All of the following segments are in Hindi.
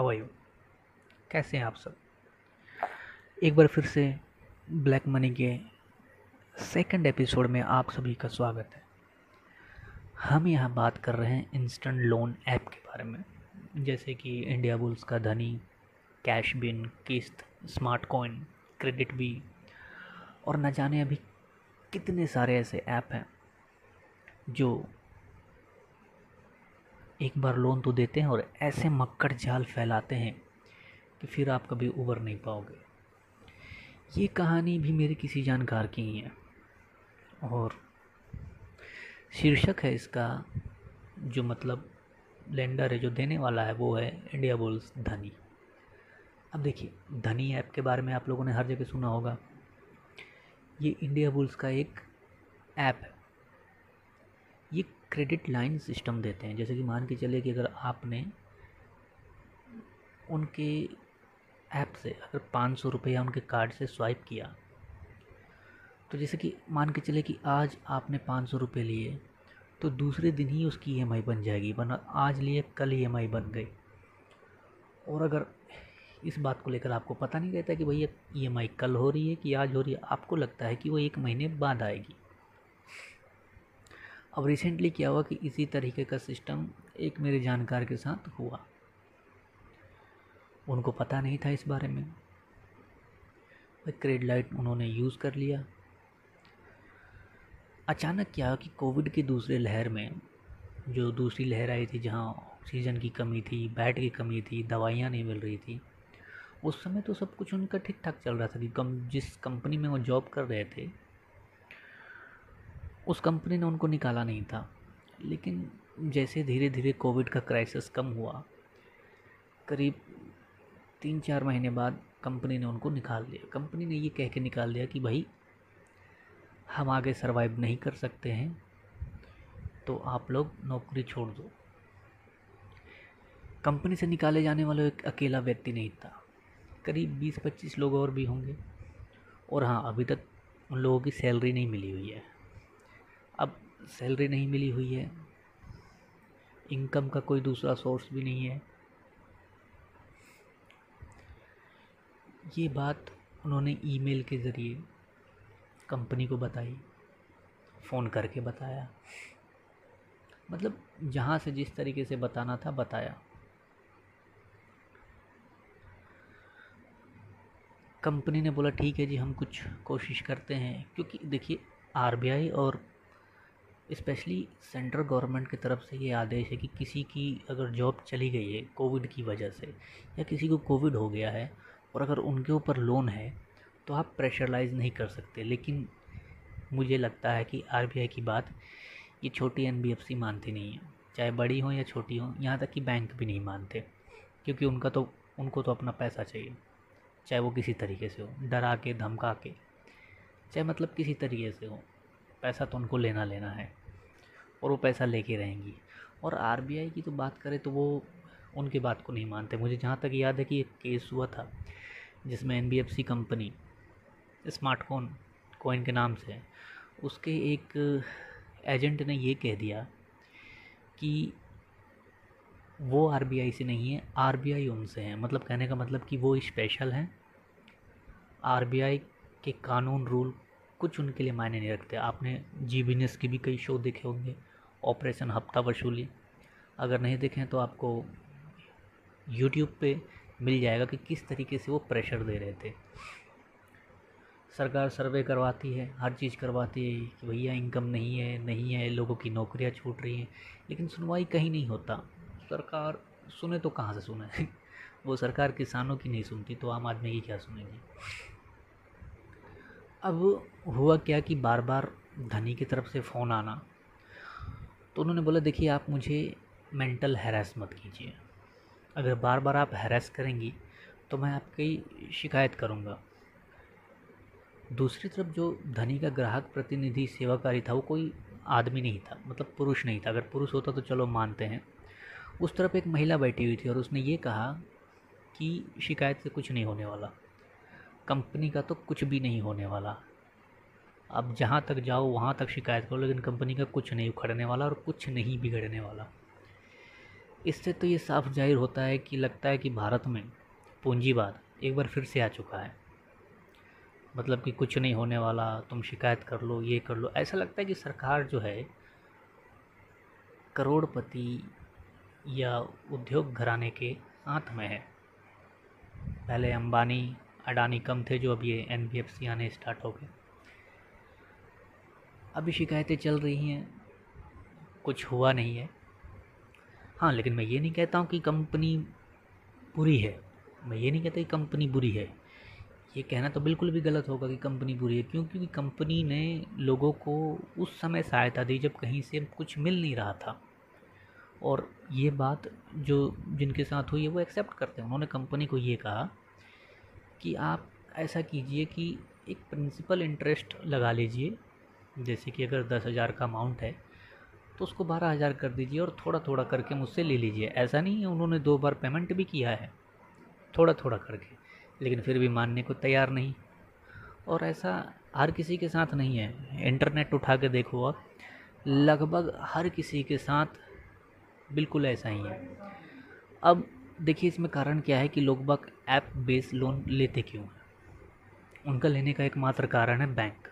यू कैसे हैं आप सब? एक बार फिर से ब्लैक मनी के सेकंड एपिसोड में आप सभी का स्वागत है। हम यहाँ बात कर रहे हैं इंस्टेंट लोन ऐप के बारे में। जैसे कि इंडिया बुल्स का धनी कैश बिन किस्त स्मार्ट कॉइन क्रेडिट बी और न जाने अभी कितने सारे ऐसे ऐप हैं जो एक बार लोन तो देते हैं और ऐसे मक्कड़ जाल फैलाते हैं कि फिर आप कभी उबर नहीं पाओगे। ये कहानी भी मेरे किसी जानकार की ही है और शीर्षक है इसका, जो मतलब लेंडर है, जो देने वाला है, वो है इंडिया बुल्स धनी। अब देखिए, धनी ऐप के बारे में आप लोगों ने हर जगह सुना होगा। ये इंडिया बुल्स का एक ऐप है। क्रेडिट लाइन सिस्टम देते हैं। जैसे कि मान के चले कि अगर आपने उनके ऐप से अगर पाँच सौ रुपया उनके कार्ड से स्वाइप किया तो जैसे कि मान के चले कि आज आपने पाँच सौ रुपये लिए तो दूसरे दिन ही उसकी ई e बन जाएगी, वरना आज लिए, कल ई e बन गई। और अगर इस बात को लेकर आपको पता नहीं रहता कि भैया ई e कल हो रही है कि आज हो रही है, आपको लगता है कि वो एक महीने बाद आएगी। अब रिसेंटली क्या हुआ कि इसी तरीके का सिस्टम एक मेरे जानकार के साथ हुआ। उनको पता नहीं था इस बारे में। क्रेड लाइट उन्होंने यूज़ कर लिया। अचानक क्या कि कोविड की दूसरे लहर में, जो दूसरी लहर आई थी जहाँ ऑक्सीजन की कमी थी बेड की कमी थी, दवाइयाँ नहीं मिल रही थी, उस समय तो सब कुछ उनका ठीक ठाक चल रहा था कि कम, जिस कंपनी में वो जॉब कर रहे थे उस कंपनी ने उनको निकाला नहीं था। लेकिन जैसे धीरे धीरे कोविड का क्राइसिस कम हुआ, करीब तीन चार महीने बाद कंपनी ने उनको निकाल दिया कंपनी ने ये कह के निकाल दिया कि, भाई, हम आगे सरवाइव नहीं कर सकते हैं तो आप लोग नौकरी छोड़ दो। कंपनी से निकाले जाने वाला एक अकेला व्यक्ति नहीं था। करीब बीस पच्चीस लोग और भी होंगे। और हाँ अभी तक उन लोगों की सैलरी नहीं मिली हुई है। अब सैलरी नहीं मिली हुई है, इनकम का कोई दूसरा सोर्स भी नहीं है। ये बात उन्होंने ईमेल के ज़रिए कंपनी को बताई, फ़ोन करके बताया। मतलब जहाँ से जिस तरीके से बताना था, बताया। कंपनी ने बोला, ठीक है जी, हम कुछ कोशिश करते हैं। क्योंकि देखिए आरबीआई और स्पेशली सेंट्रल गवर्नमेंट की तरफ़ से ये आदेश है कि किसी की अगर जॉब चली गई है कोविड की वजह से या किसी को कोविड हो गया है और अगर उनके ऊपर लोन है तो आप प्रेशरलाइज नहीं कर सकते। लेकिन मुझे लगता है कि आरबीआई की बात ये छोटी एनबीएफसी मानती नहीं है। चाहे बड़ी हो या छोटी हो, यहाँ तक कि बैंक भी नहीं मानते, क्योंकि उनका तो उनको तो अपना पैसा चाहिए, चाहे वो किसी तरीके से हो, डरा के, धमका के, चाहे मतलब किसी तरीके से हो, पैसा तो उनको लेना लेना है। और वो पैसा लेके रहेंगी। और आरबीआई की तो बात करें तो वो उनकी बात को नहीं मानते। मुझे जहाँ तक याद है कि एक केस हुआ था, जिसमें एनबीएफसी कंपनी, स्मार्टफ़ोन, कोइन के नाम से, उसके एक एजेंट ने ये कह दिया कि वो आरबीआई से नहीं है आर उनसे हैं। मतलब कहने का मतलब कि वो स्पेशल हैं। आर के कानून, रूल कुछ उनके लिए मायने नहीं रखते। आपने जी बिज़नेस की भी कई शो देखे होंगे। ऑपरेशन हफ़्ता वसूली। अगर नहीं देखें तो आपको यूट्यूब पे मिल जाएगा कि किस तरीके से वो प्रेशर दे रहे थे। सरकार सर्वे करवाती है, हर चीज़ करवाती है कि भैया इनकम नहीं है नहीं है, लोगों की नौकरियाँ छूट रही हैं, लेकिन सुनवाई कहीं नहीं होता। सरकार सुने तो कहाँ से सुने? वो सरकार किसानों की नहीं सुनती तो आम आदमी की क्या सुनेगी? अब हुआ क्या कि बार बार धनी की तरफ़ से फ़ोन आना तो उन्होंने बोला, देखिए, आप मुझे मेंटल हैरेस मत कीजिए। अगर बार बार आप हैरेस करेंगी तो मैं आपकी शिकायत करूँगा। दूसरी तरफ़ जो धनी का ग्राहक प्रतिनिधि सेवाकारी था, वो कोई आदमी नहीं था मतलब पुरुष नहीं था। अगर पुरुष होता तो चलो मानते हैं। उस तरफ़ एक महिला बैठी हुई थी और उसने ये कहा कि शिकायत से कुछ नहीं होने वाला। कंपनी का तो कुछ भी नहीं होने वाला। अब जहाँ तक जाओ, वहाँ तक शिकायत करो, लेकिन कंपनी का कुछ नहीं उखड़ने वाला और कुछ नहीं बिगड़ने वाला। इससे तो ये साफ़ ज़ाहिर होता है कि लगता है कि भारत में पूंजीवाद एक बार फिर से आ चुका है। मतलब कि कुछ नहीं होने वाला, तुम शिकायत कर लो, ये कर लो। ऐसा लगता है कि सरकार जो है, करोड़पति या उद्योग घराने के हाथ में है। पहले अंबानी, अडानी कम थे जो अब ये एन बी एफ़ सी आने स्टार्ट हो गए। अभी शिकायतें चल रही हैं। कुछ हुआ नहीं है। हाँ लेकिन मैं ये नहीं कहता हूँ कि कंपनी बुरी है। मैं ये नहीं कहता कि कंपनी बुरी है। ये कहना तो बिल्कुल भी गलत होगा कि कंपनी बुरी है, क्यों? क्योंकि कंपनी ने लोगों को उस समय सहायता दी जब कहीं से कुछ मिल नहीं रहा था। और ये बात जो जिनके साथ हुई है, वो एक्सेप्ट करते हैं। उन्होंने कंपनी को ये कहा कि आप ऐसा कीजिए कि एक प्रिंसिपल इंटरेस्ट लगा लीजिए। जैसे कि अगर दस हज़ार का अमाउंट है तो उसको बारह हज़ार कर दीजिए और थोड़ा थोड़ा करके मुझसे ले लीजिए। ऐसा नहीं है, उन्होंने दो बार पेमेंट भी किया है थोड़ा थोड़ा करके, लेकिन फिर भी मानने को तैयार नहीं। और ऐसा हर किसी के साथ नहीं है। इंटरनेट उठा के देखो आप, लगभग हर किसी के साथ बिल्कुल ऐसा ही है। अब देखिए, इसमें कारण क्या है कि लोग बाग ऐप बेस्ड लोन लेते क्यों हैं? उनका लेने का एकमात्र कारण है बैंक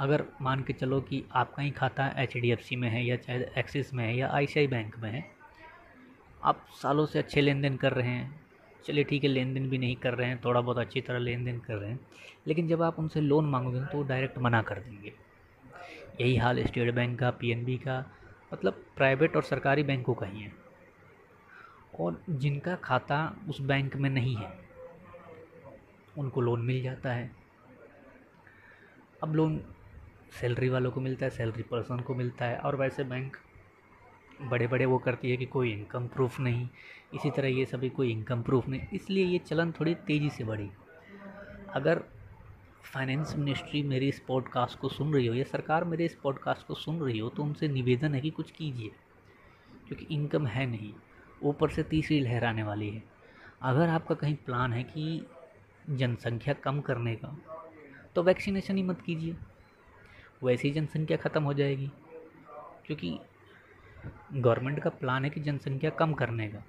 अगर मान के चलो कि आपका ही खाता एच डी एफ़ सी में है या चाहे एक्सिस में है या आई सी आई बैंक में है, आप सालों से अच्छे लेन देन कर रहे हैं। चलिए ठीक है लेन देन भी नहीं कर रहे हैं थोड़ा बहुत अच्छी तरह लेन देन कर रहे हैं, लेकिन जब आप उनसे लोन मांगोगे तो वो डायरेक्ट मना कर देंगे। यही हाल स्टेट बैंक का पीएनबी का मतलब प्राइवेट और सरकारी बैंकों का ही है। और जिनका खाता उस बैंक में नहीं है, उनको लोन मिल जाता है। अब लोन सैलरी वालों को मिलता है, सैलरी पर्सन को मिलता है और वैसे बैंक बड़े बड़े वो करती है कि कोई इनकम प्रूफ नहीं, इसी तरह ये सभी कोई इनकम प्रूफ नहीं, इसलिए ये चलन थोड़ी तेज़ी से बढ़ी। अगर फाइनेंस मिनिस्ट्री मेरी इस पॉडकास्ट को सुन रही हो या सरकार मेरे इस पॉडकास्ट को सुन रही हो तो उनसे निवेदन है कि कुछ कीजिए, क्योंकि इनकम है नहीं, ऊपर से तीसरी लहर आने वाली है। अगर आपका कहीं प्लान है कि जनसंख्या कम करने का तो वैक्सीनेशन ही मत कीजिए। वैसे ही जनसंख्या ख़त्म हो जाएगी। क्योंकि गवर्नमेंट का प्लान है कि जनसंख्या कम करने का।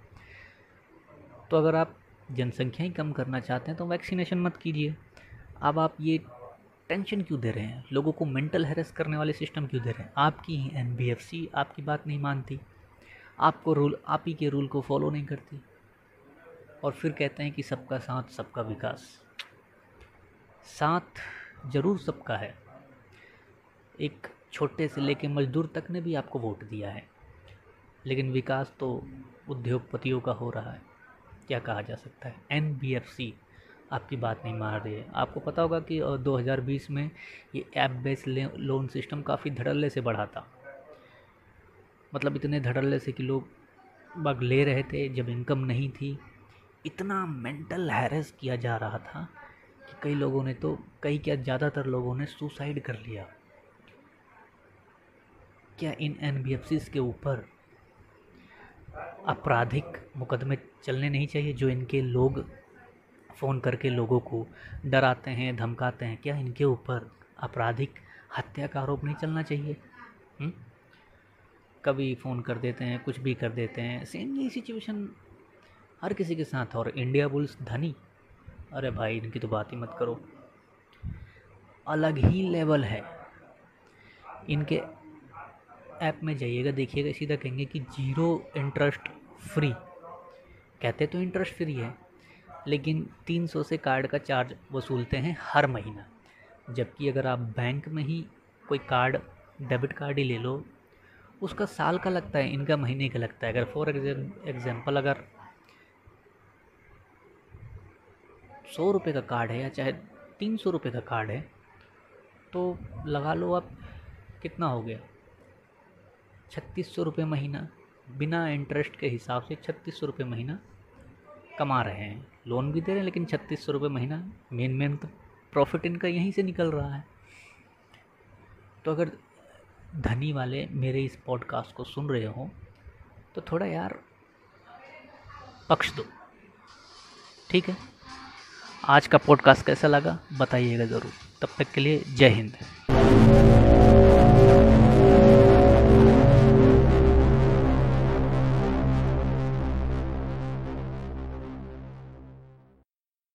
तो अगर आप जनसंख्या ही कम करना चाहते हैं तो वैक्सीनेशन मत कीजिए। अब आप ये टेंशन क्यों दे रहे हैं? लोगों को मेंटल हेरेस करने वाले सिस्टम क्यों दे रहे हैं? आपकी एन आपकी बात नहीं मानती। आपको रूल, आप ही के रूल को फॉलो नहीं करती। और फिर कहते हैं कि सबका साथ, सबका विकास। साथ ज़रूर सबका है। एक छोटे से लेके मजदूर तक ने भी आपको वोट दिया है। लेकिन विकास तो उद्योगपतियों का हो रहा है। क्या कहा जा सकता है? N B F C. आपकी बात नहीं मान रही है। आपको पता होगा कि 2020 में ये ऐप बेस्ड लोन सिस्टम काफ़ी धड़ल्ले से बढ़ा था। मतलब इतने धड़ल्ले से कि लोग बाग ले रहे थे, जब इनकम नहीं थी। इतना मेंटल हैरेस किया जा रहा था कि कई लोगों ने तो कई क्या, ज़्यादातर लोगों ने सुसाइड कर लिया। क्या इन एन के ऊपर आपराधिक मुकदमे चलने नहीं चाहिए जो इनके लोग फ़ोन करके लोगों को डराते हैं, धमकाते हैं? क्या इनके ऊपर आपराधिक हत्या का आरोप नहीं चलना चाहिए? हम्म? कभी फ़ोन कर देते हैं, कुछ भी कर देते हैं। सेम यही सिचुएशन हर किसी के साथ। और इंडिया बुल्स धनी? अरे भाई, इनकी तो बात ही मत करो। अलग ही लेवल है। इनके ऐप में जाइएगा, देखिएगा, सीधा कहेंगे कि ज़ीरो इंटरेस्ट फ्री। कहते तो इंटरेस्ट फ्री है, लेकिन 300 से कार्ड का चार्ज वसूलते हैं हर महीना। जबकि अगर आप बैंक में ही कोई कार्ड, डेबिट कार्ड ही ले लो, उसका साल का लगता है, इनका महीने का लगता है। अगर फॉर एग्जांपल अगर सौ रुपये का कार्ड है या चाहे तीन सौ रुपये का कार्ड है तो लगा लो आप, कितना हो गया? छत्तीस सौ रुपये महीना बिना इंटरेस्ट के हिसाब से छत्तीस सौ रुपये महीना कमा रहे हैं। लोन भी दे रहे हैं, लेकिन छत्तीस सौ रुपये महीना मेन मेन तो प्रॉफिट इनका यहीं से निकल रहा है। तो अगर धनी वाले मेरे इस पॉडकास्ट को सुन रहे हो तो थोड़ा यार पक्ष दो। ठीक है? आज का पॉडकास्ट कैसा लगा बताइएगा ज़रूर। तब तक के लिए जय हिंद।